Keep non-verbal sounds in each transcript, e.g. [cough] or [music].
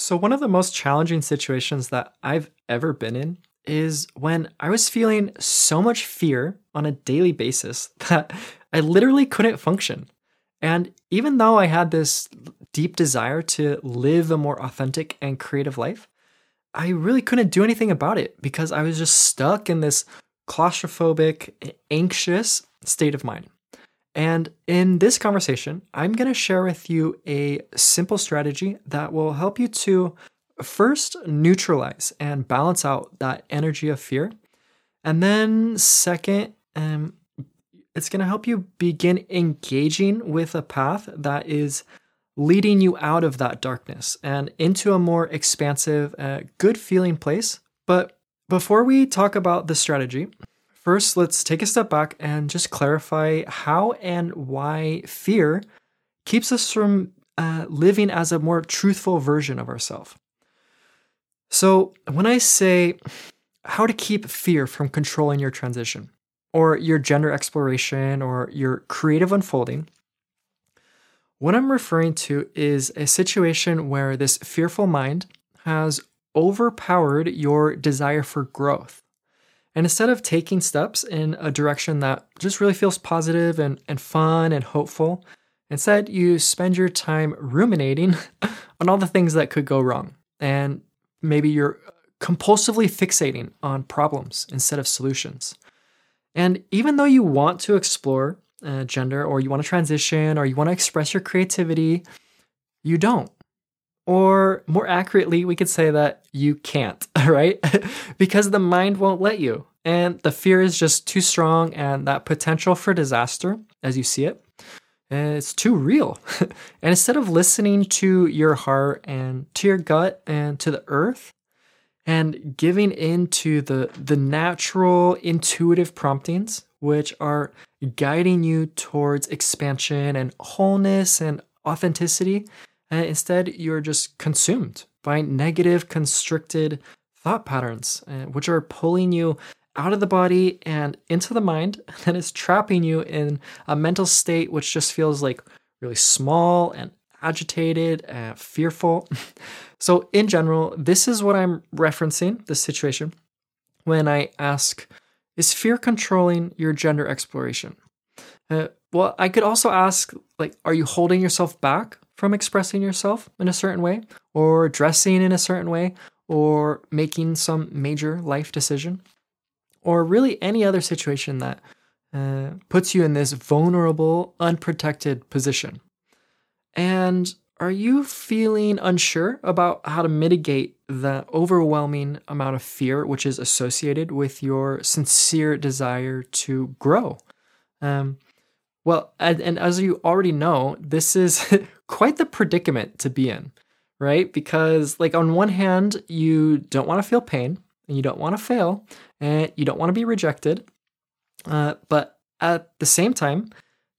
So, one of the most challenging situations that I've ever been in is when I was feeling so much fear on a daily basis [laughs] that I literally couldn't function. And even though I had this deep desire to live a more authentic and creative life, I really couldn't do anything about it because I was just stuck in this claustrophobic, anxious state of mind. And in this conversation, I'm going to share with you a simple strategy that will help you to first neutralize and balance out that energy of fear. And then, second, um, it's going to help you begin engaging with a path that is leading you out of that darkness and into a more expansive, uh, good feeling place. But before we talk about the strategy, first let's take a step back and just clarify how and why fear keeps us from uh, living as a more truthful version of ourselves. So, when I say how to keep fear from controlling your transition, or your gender exploration, or your creative unfolding, what I'm referring to is a situation where this fearful mind has overpowered your desire for growth. And instead of taking steps in a direction that just really feels positive and, and fun and hopeful, instead you spend your time ruminating [laughs] on all the things that could go wrong. And maybe you're compulsively fixating on problems instead of solutions. And even though you want to explore uh, gender or you want to transition or you want to express your creativity, you don't. Or more accurately, we could say that you can't, [laughs] right? [laughs] because the mind won't let you. And the fear is just too strong, and that potential for disaster, as you see it, it's too real. [laughs] and instead of listening to your heart and to your gut and to the earth, and giving in to the, the natural, intuitive promptings, which are guiding you towards expansion and wholeness and authenticity. And instead, you're just consumed by negative, constricted thought patterns, uh, which are pulling you out of the body and into the mind, [laughs] and it's trapping you in a mental state which just feels like really small and agitated and fearful. [laughs] so, in general, this is what I'm referencing this situation when I ask, Is fear controlling your gender exploration? Uh, well, I could also ask, like, are you holding yourself back from expressing yourself in a certain way, or dressing in a certain way, or making some major life decision, or really any other situation that uh, puts you in this vulnerable, unprotected position? And are you feeling unsure about how to mitigate the overwhelming amount of fear which is associated with your sincere desire to grow? Um, well, and, and as you already know, this is [laughs] quite the predicament to be in, right? Because, like, on one hand, you don't want to feel pain and you don't want to fail and you don't want to be rejected. Uh, but at the same time,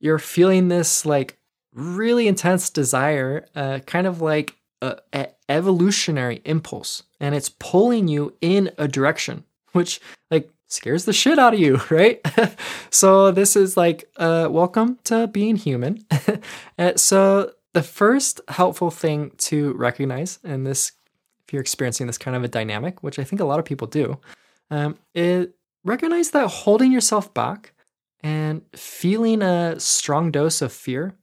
you're feeling this, like, really intense desire, uh, kind of like a, a evolutionary impulse, and it's pulling you in a direction, which like scares the shit out of you, [laughs] right? [laughs] so this is like, uh, welcome to being human. [laughs] Uh, so the first helpful thing to recognize in this, if you're experiencing this kind of a dynamic, which I think a lot of people do, um, is recognize that holding yourself back and feeling a strong dose of fear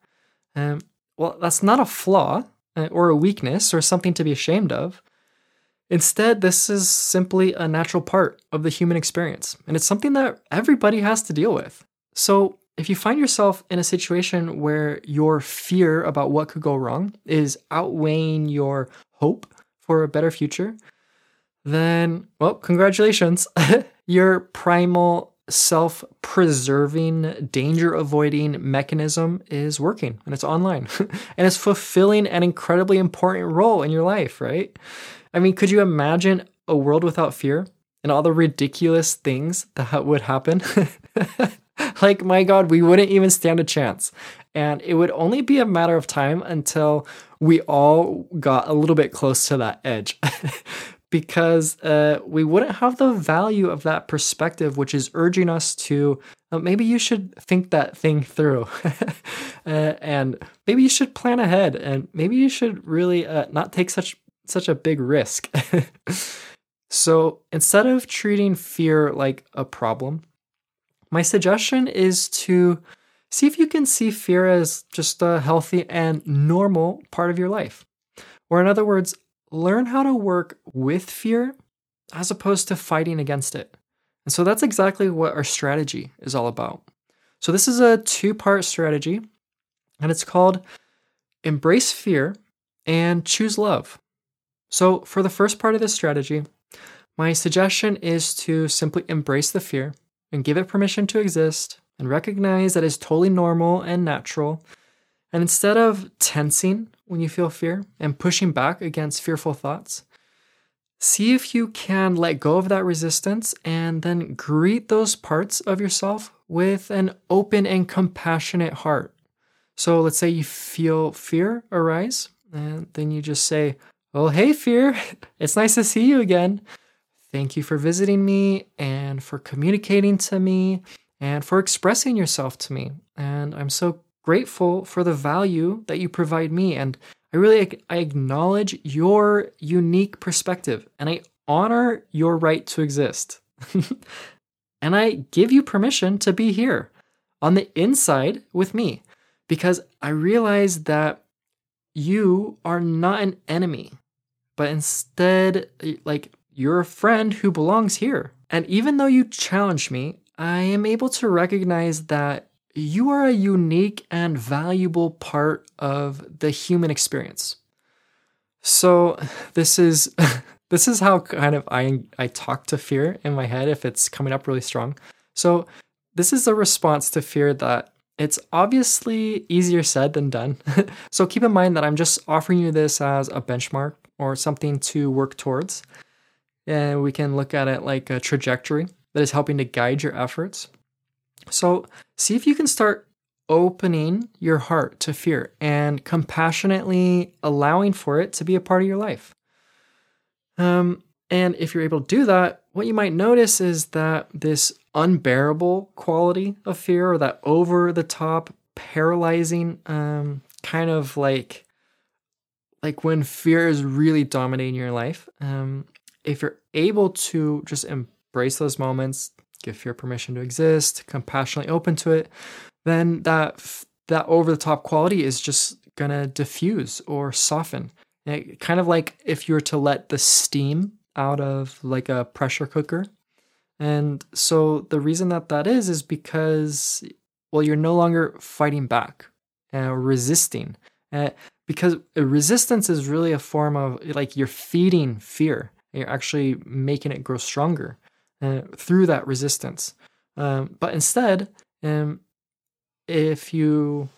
um, well, that's not a flaw uh, or a weakness or something to be ashamed of. Instead, this is simply a natural part of the human experience, and it's something that everybody has to deal with. So, if you find yourself in a situation where your fear about what could go wrong is outweighing your hope for a better future, then, well, congratulations. [laughs] your primal self preserving, danger avoiding mechanism is working and it's online [laughs] and it's fulfilling an incredibly important role in your life, right? I mean, could you imagine a world without fear and all the ridiculous things that would happen? [laughs] [laughs] like, my God, we wouldn't even stand a chance. And it would only be a matter of time until we all got a little bit close to that edge [laughs] because uh, we wouldn't have the value of that perspective, which is urging us to uh, maybe you should think that thing through. [laughs] uh, and maybe you should plan ahead and maybe you should really uh, not take such such a big risk. so instead of treating fear like a problem, my suggestion is to see if you can see fear as just a healthy and normal part of your life. Or, in other words, learn how to work with fear as opposed to fighting against it. And so that's exactly what our strategy is all about. So, this is a two part strategy, and it's called Embrace Fear and Choose Love. So, for the first part of this strategy, my suggestion is to simply embrace the fear and give it permission to exist and recognize that it's totally normal and natural. And instead of tensing when you feel fear and pushing back against fearful thoughts, see if you can let go of that resistance and then greet those parts of yourself with an open and compassionate heart. So let's say you feel fear arise, and then you just say, Well, hey, fear, [laughs] it's nice to see you again. Thank you for visiting me and for communicating to me and for expressing yourself to me. And I'm so grateful for the value that you provide me. And I really I acknowledge your unique perspective and I honor your right to exist. [laughs] and I give you permission to be here on the inside with me because I realize that you are not an enemy, but instead, like, you're a friend who belongs here. And even though you challenge me, I am able to recognize that you are a unique and valuable part of the human experience. So this is [laughs] this is how kind of I I talk to fear in my head if it's coming up really strong. So this is a response to fear that it's obviously easier said than done. [laughs] so keep in mind that I'm just offering you this as a benchmark or something to work towards. And we can look at it like a trajectory that is helping to guide your efforts. So see if you can start opening your heart to fear and compassionately allowing for it to be a part of your life. Um, and if you're able to do that, what you might notice is that this unbearable quality of fear or that over the top paralyzing um, kind of like like when fear is really dominating your life um, if you're able to just embrace those moments give fear permission to exist compassionately open to it then that that over the top quality is just gonna diffuse or soften. It, kind of like if you were to let the steam out of like a pressure cooker. And so the reason that that is is because well you're no longer fighting back uh, resisting. Uh, because resistance is really a form of like you're feeding fear you're actually making it grow stronger uh, through that resistance um, but instead um, if you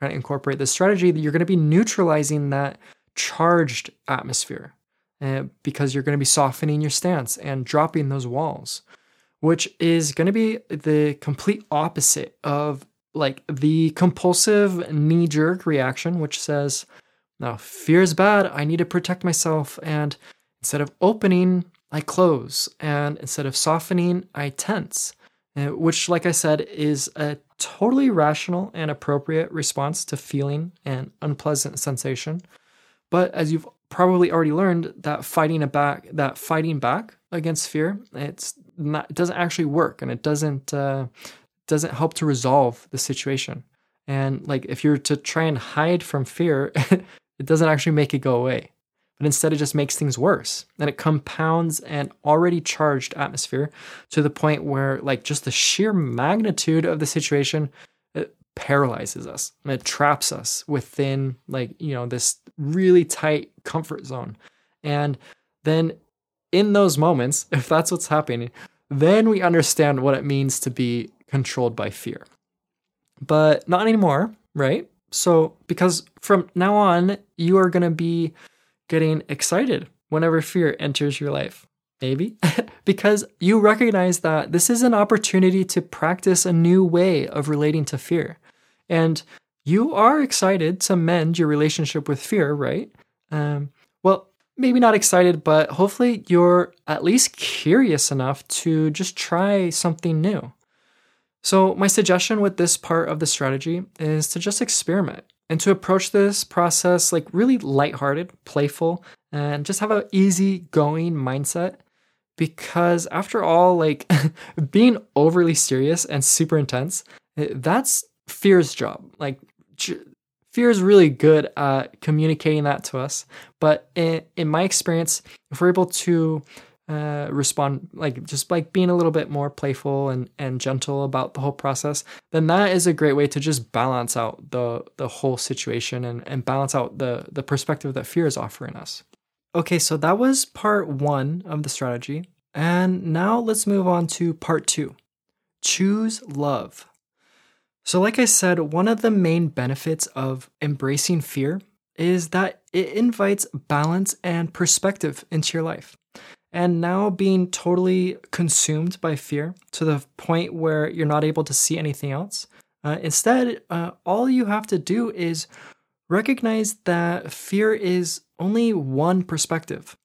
kind of incorporate this strategy you're going to be neutralizing that charged atmosphere uh, because you're going to be softening your stance and dropping those walls which is going to be the complete opposite of like the compulsive knee jerk reaction, which says, now, fear is bad. I need to protect myself. And instead of opening, I close. And instead of softening, I tense. Uh, which, like I said, is a totally rational and appropriate response to feeling an unpleasant sensation. But as you've probably already learned, that fighting a back, that fighting back against fear, it's not it doesn't actually work and it doesn't uh, doesn't help to resolve the situation. And like if you're to try and hide from fear, [laughs] it doesn't actually make it go away. But instead it just makes things worse. And it compounds an already charged atmosphere to the point where like just the sheer magnitude of the situation it paralyzes us and it traps us within like, you know, this really tight comfort zone. And then in those moments, [laughs] if that's what's happening, then we understand what it means to be controlled by fear. But not anymore, right? So, because from now on, you are going to be getting excited whenever fear enters your life. Maybe [laughs] because you recognize that this is an opportunity to practice a new way of relating to fear. And you are excited to mend your relationship with fear, right? Um, well, maybe not excited, but hopefully you're at least curious enough to just try something new. So, my suggestion with this part of the strategy is to just experiment and to approach this process like really lighthearted, playful, and just have an easy going mindset because after all like [laughs] being overly serious and super intense eh, that's fear's job. Like fear is really good at communicating that to us. But in, in my experience if we're able to uh, respond like just like being a little bit more playful and and gentle about the whole process then that is a great way to just balance out the the whole situation and and balance out the the perspective that fear is offering us. Okay so that was part one of the strategy. And now let's move on to part two. Choose love. So like i said one of the main benefits of embracing fear is that it invites balance and perspective into your life and now being totally consumed by fear to the point where you're not able to see anything else. Uh, instead, uh, all you have to do is recognize that fear is only one perspective.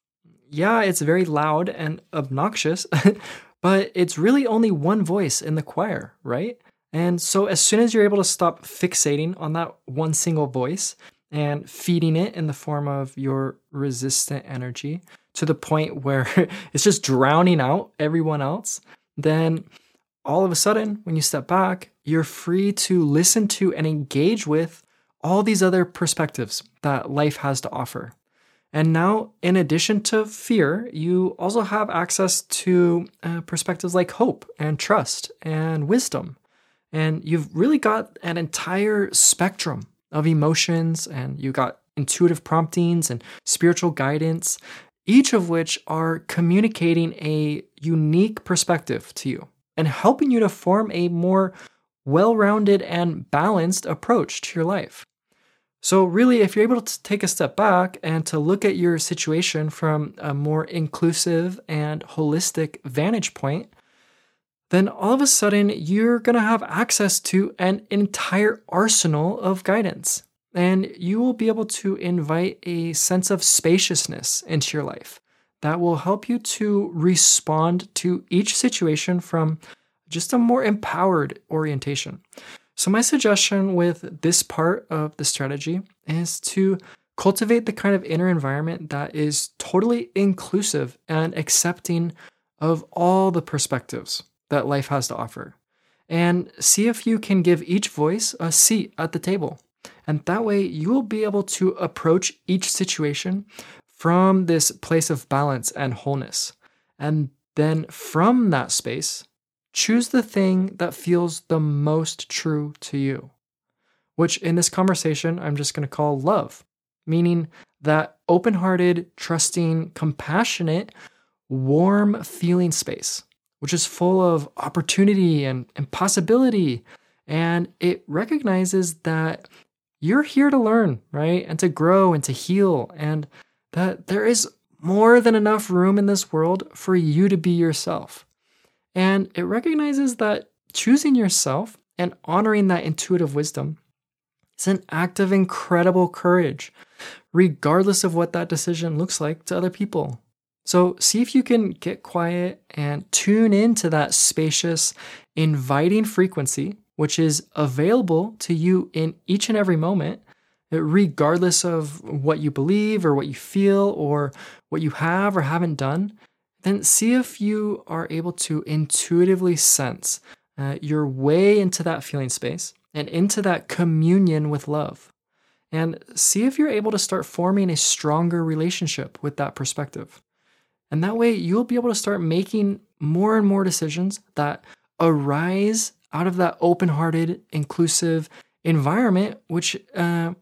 Yeah, it's very loud and obnoxious, [laughs] but it's really only one voice in the choir, right? And so, as soon as you're able to stop fixating on that one single voice and feeding it in the form of your resistant energy, to the point where [laughs] it's just drowning out everyone else, then all of a sudden, when you step back, you're free to listen to and engage with all these other perspectives that life has to offer. And now, in addition to fear, you also have access to uh, perspectives like hope and trust and wisdom. And you've really got an entire spectrum of emotions, and you got intuitive promptings and spiritual guidance each of which are communicating a unique perspective to you and helping you to form a more well rounded and balanced approach to your life. So, really, if you're able to take a step back and to look at your situation from a more inclusive and holistic vantage point, then all of a sudden you're going to have access to an entire arsenal of guidance and you will be able to invite a sense of spaciousness into your life that will help you to respond to each situation from just a more empowered orientation. So, my suggestion with this part of the strategy is to cultivate the kind of inner environment that is totally inclusive and accepting of all the perspectives that life has to offer. And see if you can give each voice a seat at the table. And that way, you will be able to approach each situation from this place of balance and wholeness. And then from that space, choose the thing that feels the most true to you, which in this conversation, I'm just going to call love, meaning that open hearted, trusting, compassionate, warm feeling space, which is full of opportunity and, and possibility. And it recognizes that you're here to learn, right? And to grow and to heal, and that there is more than enough room in this world for you to be yourself. And it recognizes that choosing yourself and honoring that intuitive wisdom is an act of incredible courage, regardless of what that decision looks like to other people. So, see if you can get quiet and tune into that spacious, inviting frequency which is available to you in each and every moment, regardless of what you believe or what you feel or what you have or haven't done, then see if you are able to intuitively sense uh, your way into that feeling space and into that communion with love. And see if you're able to start forming a stronger relationship with that perspective. And that way, you'll be able to start making more and more decisions that arise out of that open hearted, inclusive environment, which uh,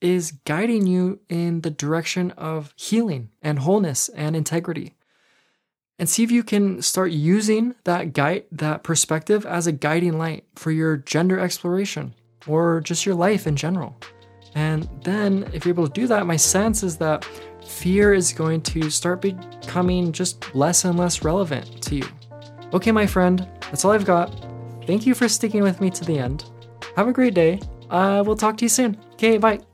is guiding you in the direction of healing and wholeness and integrity. And see if you can start using that guide, that perspective as a guiding light for your gender exploration or just your life in general. And then, if you're able to do that, my sense is that fear is going to start becoming just less and less relevant to you. Okay, my friend, that's all I've got. Thank you for sticking with me to the end. Have a great day. Uh, we'll talk to you soon. Okay, bye.